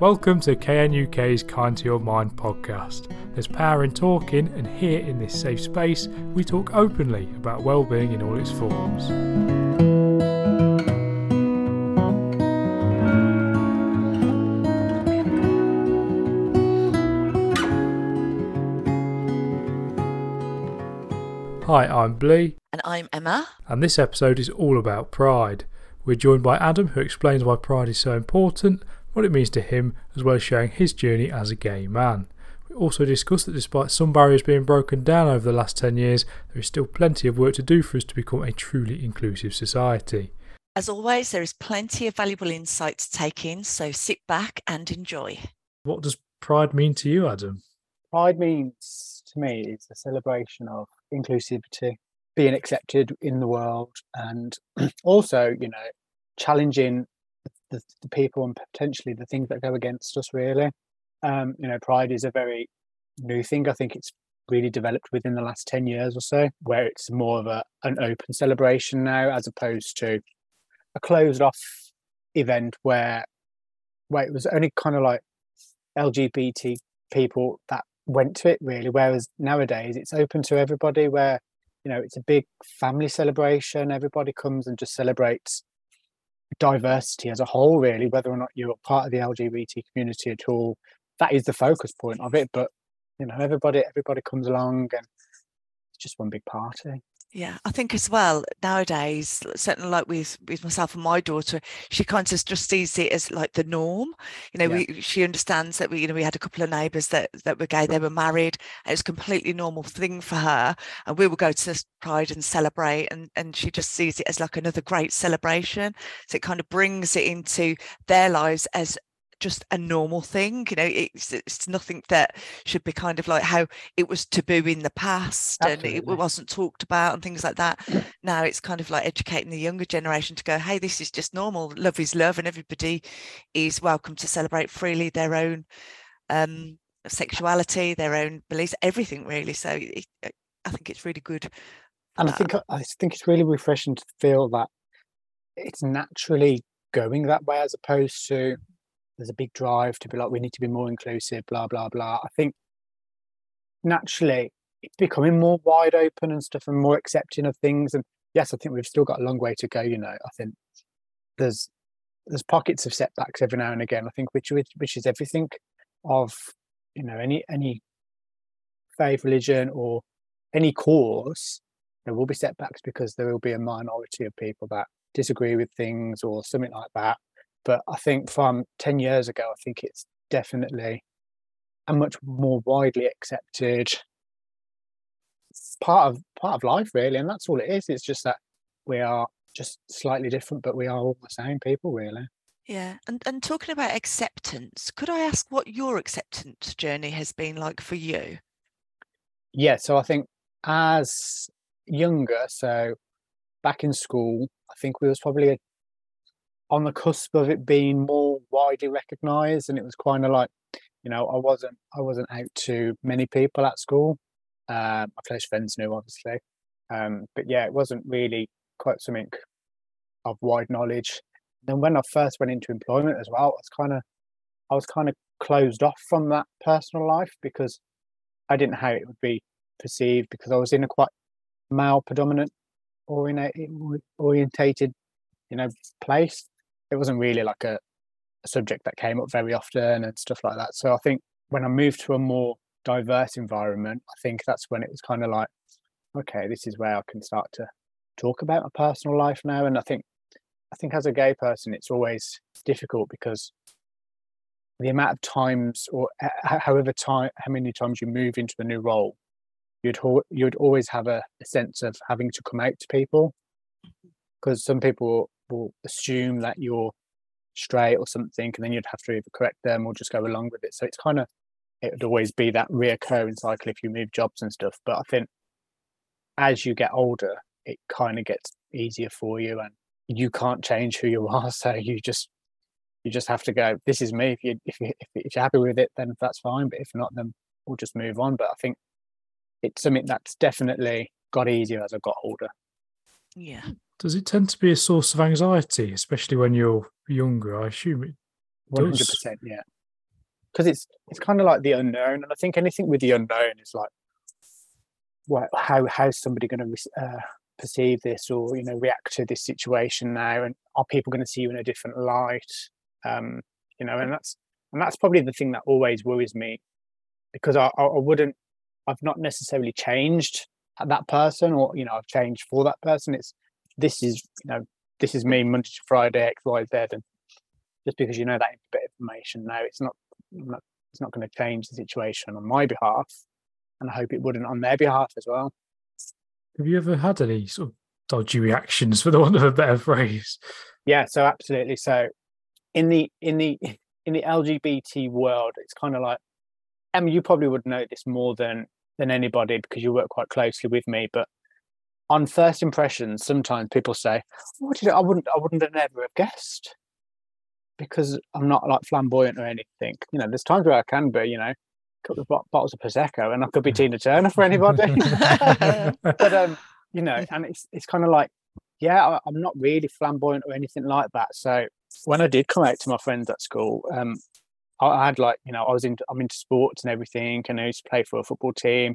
Welcome to KNUK's Kind to Your Mind podcast. There's power in talking, and here in this safe space, we talk openly about well-being in all its forms. Hi, I'm Blee. And I'm Emma. And this episode is all about pride. We're joined by Adam, who explains why pride is so important, what it means to him, as well as sharing his journey as a gay man. We also discuss that despite some barriers being broken down over the last 10 years, there is still plenty of work to do for us to become a truly inclusive society. As always, there is plenty of valuable insight to take in, so sit back and enjoy. What does pride mean to you, Adam? Pride means to me it's a celebration of inclusivity, being accepted in the world, and also, you know, challenging the, the people and potentially the things that go against us. Really, um, you know, pride is a very new thing. I think it's really developed within the last 10 years or so, where it's more of a an open celebration now as opposed to a closed off event where where it was only kind of like LGBT people that went to it really. Whereas nowadays it's open to everybody where, you know, it's a big family celebration. Everybody comes and just celebrates diversity as a whole, really, whether or not you're part of the LGBT community at all. That is the focus point of it. But, you know, everybody everybody comes along and it's just one big party. Yeah, I think as well nowadays, certainly like with with myself and my daughter, she kind of just sees it as like the norm. You know, yeah. we she understands that we, you know, we had a couple of neighbours that that were gay, they were married, and it's a completely normal thing for her. And we will go to Pride and celebrate, and and she just sees it as like another great celebration. So it kind of brings it into their lives as just a normal thing you know it's it's nothing that should be kind of like how it was taboo in the past Absolutely. and it wasn't talked about and things like that. Now it's kind of like educating the younger generation to go hey this is just normal. Love is love and everybody is welcome to celebrate freely their own um sexuality their own beliefs everything really. So it, i think it's really good and i think i think it's really refreshing to feel that it's naturally going that way as opposed to there's a big drive to be like we need to be more inclusive blah blah blah. I think naturally it's becoming more wide open and stuff and more accepting of things. And yes i think we've still got a long way to go you know i think there's there's pockets of setbacks every now and again. I think which which, which is everything of you know any any faith religion or any cause there will be setbacks because there will be a minority of people that disagree with things or something like that but I think from 10 years ago, I think it's definitely a much more widely accepted part of part of life really and that's all it is. It's just that we are just slightly different but we are all the same people really. Yeah and and talking about acceptance could i ask what your acceptance journey has been like for you? Yeah so i think as younger so back in school i think we was probably a on the cusp of it being more widely recognized and it was kind of like you know i wasn't i wasn't out to many people at school. Uh, my close friends knew obviously. Um, but yeah it wasn't really quite something of wide knowledge. Then when i first went into employment as well i was kind of i was kind of closed off from that personal life because i didn't know how it would be perceived because i was in a quite male predominant orientated you know place it wasn't really like a, a subject that came up very often and stuff like that. So I think when I moved to a more diverse environment, I think that's when it was kind of like, okay, this is where I can start to talk about my personal life now. And I think, I think as a gay person, it's always difficult because the amount of times, or however time, how many times you move into a new role, you'd you'd always have a, a sense of having to come out to people because some people will assume that you're straight or something, and then you'd have to either correct them or just go along with it. So it's kind of it would always be that reoccurring cycle if you move jobs and stuff. But I think as you get older, it kind of gets easier for you, and you can't change who you are. So you just you just have to go. This is me. If you if you if you're happy with it, then that's fine. But if not, then we'll just move on. But I think it's something that's definitely got easier as I got older. Yeah, does it tend to be a source of anxiety, especially when you're younger? I assume it. One hundred percent, yeah. because it's it's kind of like the unknown, and I think anything with the unknown is like, well, how how's somebody going to uh, perceive this or you know react to this situation now, and are people going to see you in a different light? Um, you know, and that's and that's probably the thing that always worries me because I, I wouldn't I've not necessarily changed that person or you know I've changed for that person. It's this is you know this is me Monday to Friday X Y Z and just because you know that bit of information now it's not, not it's not going to change the situation on my behalf and I hope it wouldn't on their behalf as well. Have you ever had any sort of dodgy reactions for the want of a better phrase? Yeah, so absolutely. So in the in the in the LGBT world, it's kind of like I mean, you probably would know this more than than anybody because you work quite closely with me. But on first impressions, sometimes people say, "What did I wouldn't I wouldn't have never have guessed," because I'm not like flamboyant or anything. You know, there's times where I can be. You know, a couple of bottles of prosecco, and I could be Tina Turner for anybody. but um, you know, and it's it's kind of like, yeah, I, I'm not really flamboyant or anything like that. So when I did come out to my friends at school, um, I had like you know I was into I'm into sports and everything, and I used to play for a football team.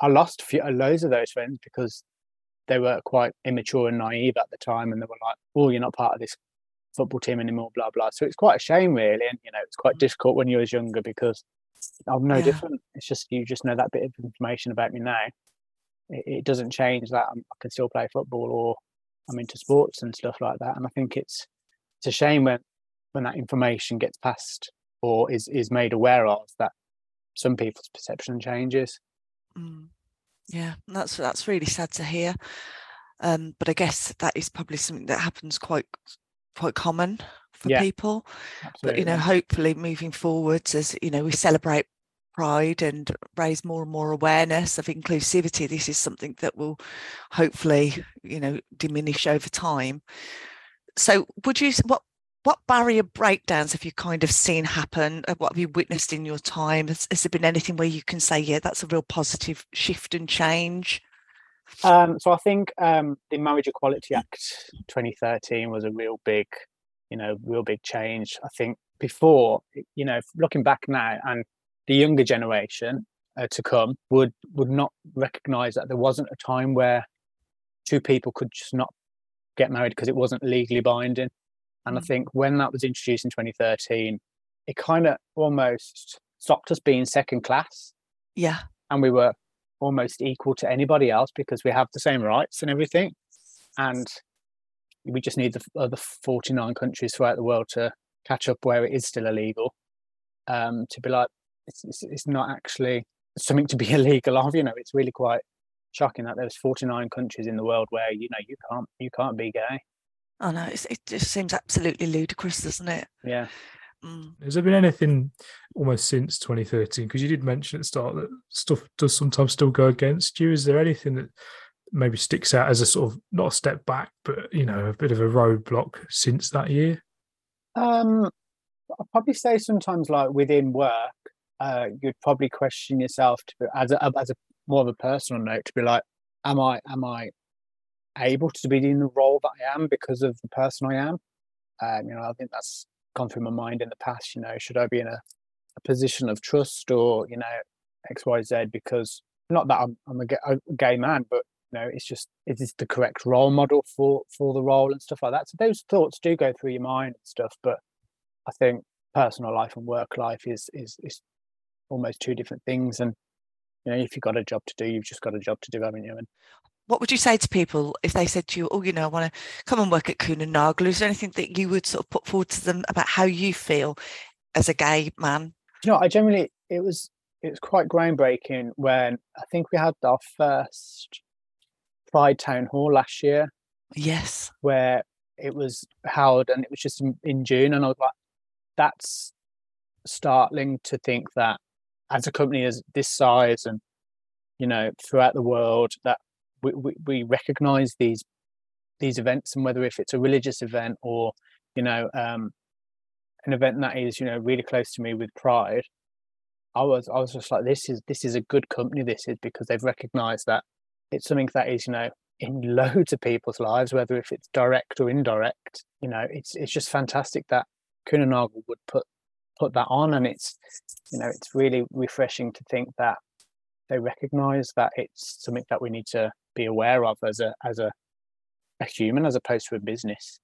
I lost a few, loads of those friends because they were quite immature and naive at the time, and they were like, "Oh, you're not part of this football team anymore," blah blah. So it's quite a shame, really, and you know it's quite mm. difficult when you was younger because I'm no yeah. different. It's just you just know that bit of information about me now. It, it doesn't change that I'm, I can still play football or I'm into sports and stuff like that. And I think it's it's a shame when when that information gets passed or is is made aware of that some people's perception changes. Mm. Yeah, that's that's really sad to hear. Um, but I guess that is probably something that happens quite quite common for yeah, people. Absolutely. But you know, hopefully moving forwards as you know we celebrate pride and raise more and more awareness of inclusivity this is something that will hopefully you know diminish over time so would you what what barrier breakdowns have you kind of seen happen? Uh, what have you witnessed in your time? Has, has, there been anything where you can say, yeah, that's a real positive shift and change? Um, so I think um, the Marriage Equality Act 2013 was a real big, you know, real big change. I think before, you know, looking back now, and the younger generation uh, to come would would not recognise that there wasn't a time where two people could just not get married because it wasn't legally binding. And I mm. think when that was introduced in 2013, it kind of almost stopped us being second class. Yeah. And we were almost equal to anybody else because we have the same rights and everything. And we just need the other 49 countries throughout the world to catch up where it is still illegal. Um, to be like, it's, it's, it's not actually something to be illegal of. You know, it's really quite shocking that there's 49 countries in the world where you know you can't you can't be gay. I know it just seems absolutely ludicrous, doesn't it? Yeah. Mm. Has there been anything almost since 2013? Because you did mention at the start that stuff does sometimes still go against you. Is there anything that maybe sticks out as a sort of not a step back, but you know, a bit of a roadblock since that year? Um, I'd probably say sometimes, like within work, uh, you'd probably question yourself to, as a as a more of a personal note to be like, am I am I able to be in the role that I am because of the person I am. Um, you know, I think that's gone through my mind in the past. You know, should I be in a, a position of trust or you know X Y Z? Because not that I'm, I'm a, gay, a gay man, but you know, it's just is this the correct role model for for the role and stuff like that. So those thoughts do go through your mind and stuff. But I think personal life and work life is is is almost two different things. And you know, if you've got a job to do, you've just got a job to do, haven't you? And what would you say to people if they said to you, "Oh, you know, I want to come and work at Nagel"? Is there anything that you would sort of put forward to them about how you feel as a gay man? You know, I generally it was it was quite groundbreaking when I think we had our first Pride Town Hall last year. Yes, where it was held, and it was just in, in June, and I was like, "That's startling to think that as a company as this size and you know throughout the world that we, we, we recognize these these events and whether if it's a religious event or you know um, an event that is you know really close to me with pride i was i was just like this is this is a good company this is because they've recognized that it's something that is you know in loads of people's lives whether if it's direct or indirect you know it's it's just fantastic that Kuehne would put put that on and it's you know it's really refreshing to think that they recognize that it's something that we need to be aware of as a as a, a human as opposed to a business.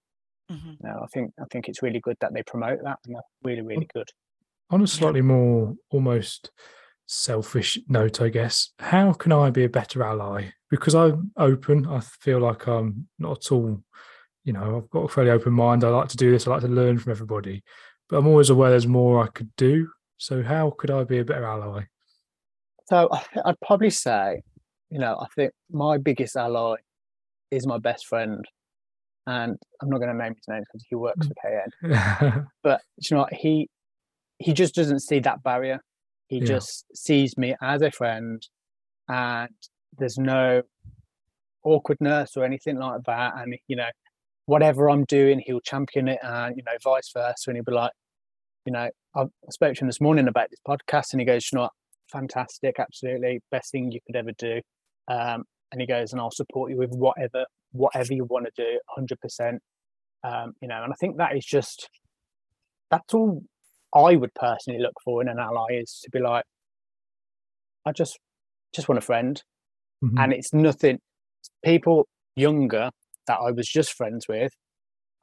Mm-hmm. i think i think it's really good that they promote that and really really good. on a slightly more almost selfish note i guess how can i be a better ally? Because i'm open. I feel like i'm not at all you know i've got a fairly open mind. I like to do this. I like to learn from everybody. But I'm always aware there's more I could do. So how could I be a better ally? So I'd probably say, you know, I think my biggest ally is my best friend, and I'm not going to name his name because he works for KN. Mm. but you know, he he just doesn't see that barrier. He yeah. just sees me as a friend, and there's no awkwardness or anything like that. And you know, whatever I'm doing, he'll champion it, and you know, vice versa. And he'll be like, you know, I spoke to him this morning about this podcast, and he goes, you know, what? fantastic, absolutely, best thing you could ever do. Um, and he goes, and I'll support you with whatever, whatever you want to do, hundred percent. Um, you know, and I think that is just that's all I would personally look for in an ally is to be like, I just just want a friend, mm-hmm. and it's nothing. People younger that I was just friends with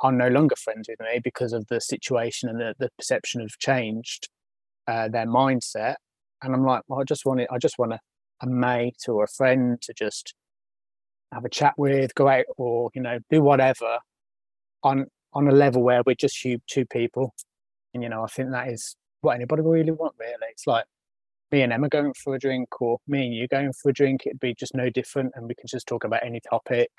are no longer friends with me because of the situation and the, the perception have changed uh, their mindset. And I'm like, well, I just want it. I just want a, a mate or a friend to just have a chat with, go out, or you know, do whatever on on a level where we're just two, two people. And you know, I think that is what anybody really want. Really, it's like me and Emma going for a drink, or me and you going for a drink. It'd be just no different, and we can just talk about any topic,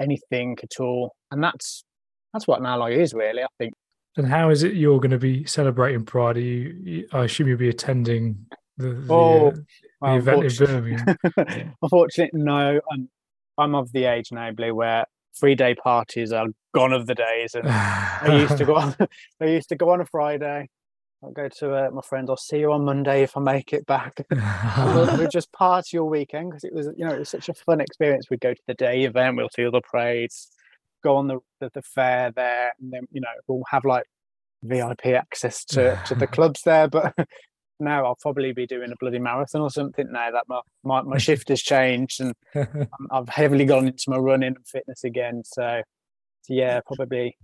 anything at all. And that's that's what an ally is, really. I think. And how is it you're going to be celebrating Pride? Are you, I assume you'll be attending the, the, oh, uh, the well, in Birmingham. Unfortunately, no. I'm, I'm of the age now, Blee, where three day parties are gone of the days. And I used to go on. I used to go on a Friday. I'll go to uh, my friend. I'll see you on Monday if I make it back. we'll, we'll, just party all weekend because it was, you know, it was such a fun experience. We'd go to the day event. We'll see all the parades go on the, the, the fair there, and then you know we'll have like VIP access to to the clubs there. But now I'll probably be doing a bloody marathon or something now that my my, my shift has changed and I've heavily gone into my running and fitness again. So, so yeah, probably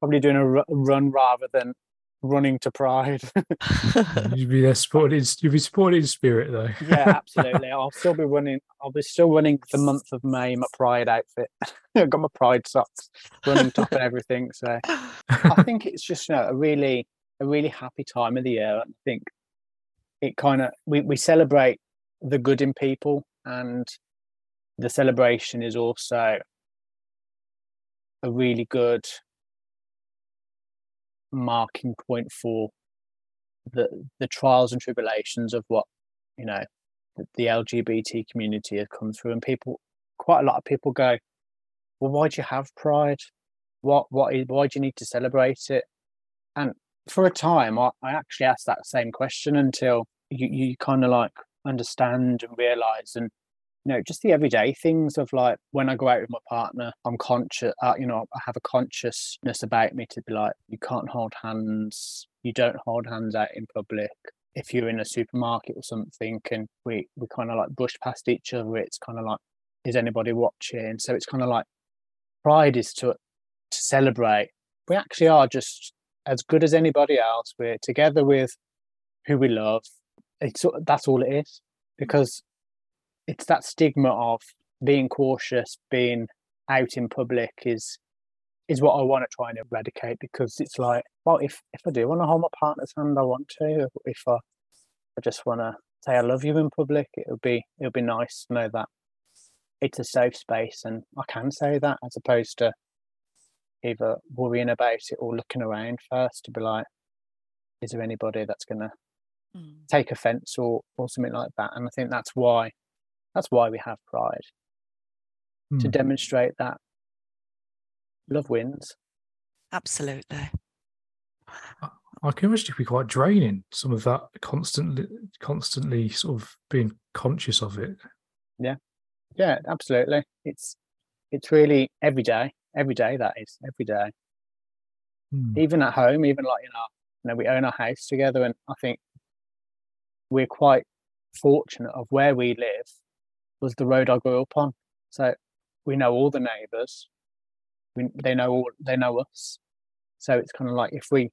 probably doing a run rather than running to pride. You'd be there supported. You'd be supported in spirit, though. yeah, absolutely. I'll still be running. I'll be still running the month of May. My pride outfit. I've got my pride socks, running top and everything. So I think it's just you know, a really, a really happy time of the year. I think it kind of we we celebrate the good in people, and the celebration is also a really good marking point for the the trials and tribulations of what you know the, the LGBT community has come through, and people, quite a lot of people go, "Well, why do you have pride? What what is why do you need to celebrate it?" And for a time, I, I actually asked that same question until you you kind of like understand and realize and you know, just the everyday things of like when I go out with my partner, I'm conscious, uh, you know, I have a consciousness about me to be like, you can't hold hands, you don't hold hands out in public. If you're in a supermarket or something and we, we kind of like brush past each other, it's kind of like, is anybody watching? So it's kind of like pride is to, to celebrate. We actually are just as good as anybody else. We're together with who we love. It's that's all it is because it's that stigma of being cautious, being out in public is is what I want to try and eradicate because it's like, well, if if I do want to hold my partner's hand, I want to. If I, I just want to say I love you in public, it'll be it'll be nice to know that it's a safe space and I can say that as opposed to either worrying about it or looking around first to be like, is there anybody that's going to mm. take offence or or something like that? And I think that's why that's why we have pride mm. to hmm. demonstrate that love wins. Absolutely. I can imagine it be quite draining. Some of that constantly, constantly sort of being conscious of it. Yeah, yeah, absolutely. It's it's really every day, every day. That is every day. Mm. Even at home, even like you know, you know, we own our house together, and I think we're quite fortunate of where we live was the road I grew up on. So we know all the neighbours. We, they know all, they know us. So it's kind of like if we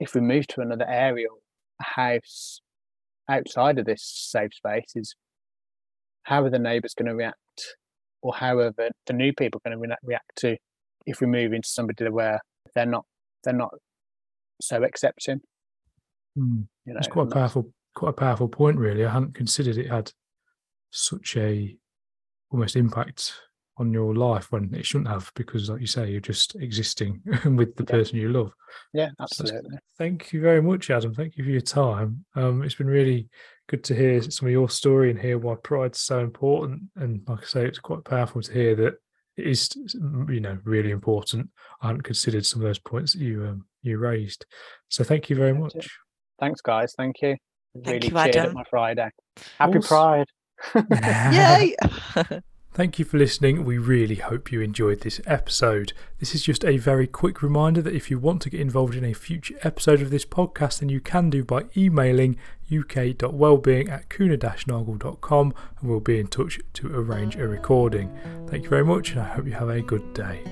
if we move to another area, a house outside of this safe space is how are the neighbours going to react, or how are the, new people are going to react to if we move into somebody where they're not they're not so accepting. Mm. You know, it's quite a powerful, quite a powerful point. Really, I hadn't considered it had such a almost impact on your life when it shouldn't have, because, like you say, you're just existing with the yeah. person you love. Yeah, absolutely. So thank you very much, Adam. Thank you for your time. Um, it's been really good to hear some of your story and hear why pride's so important. And like I say, it's quite powerful to hear that it is, you know, really important. I hadn't considered some of those points that you um, you raised. So thank you very much. Thanks, guys. Thank you. Thank really you, cheered Adam. at my Friday. Happy awesome. Pride. Yay! Thank you for listening. We really hope you enjoyed this episode. This is just a very quick reminder that if you want to get involved in a future episode of this podcast, then you can do by emailing uk.wellbeing at kuehne-nagel.com and we'll be in touch to arrange a recording. Thank you very much and I hope you have a good day.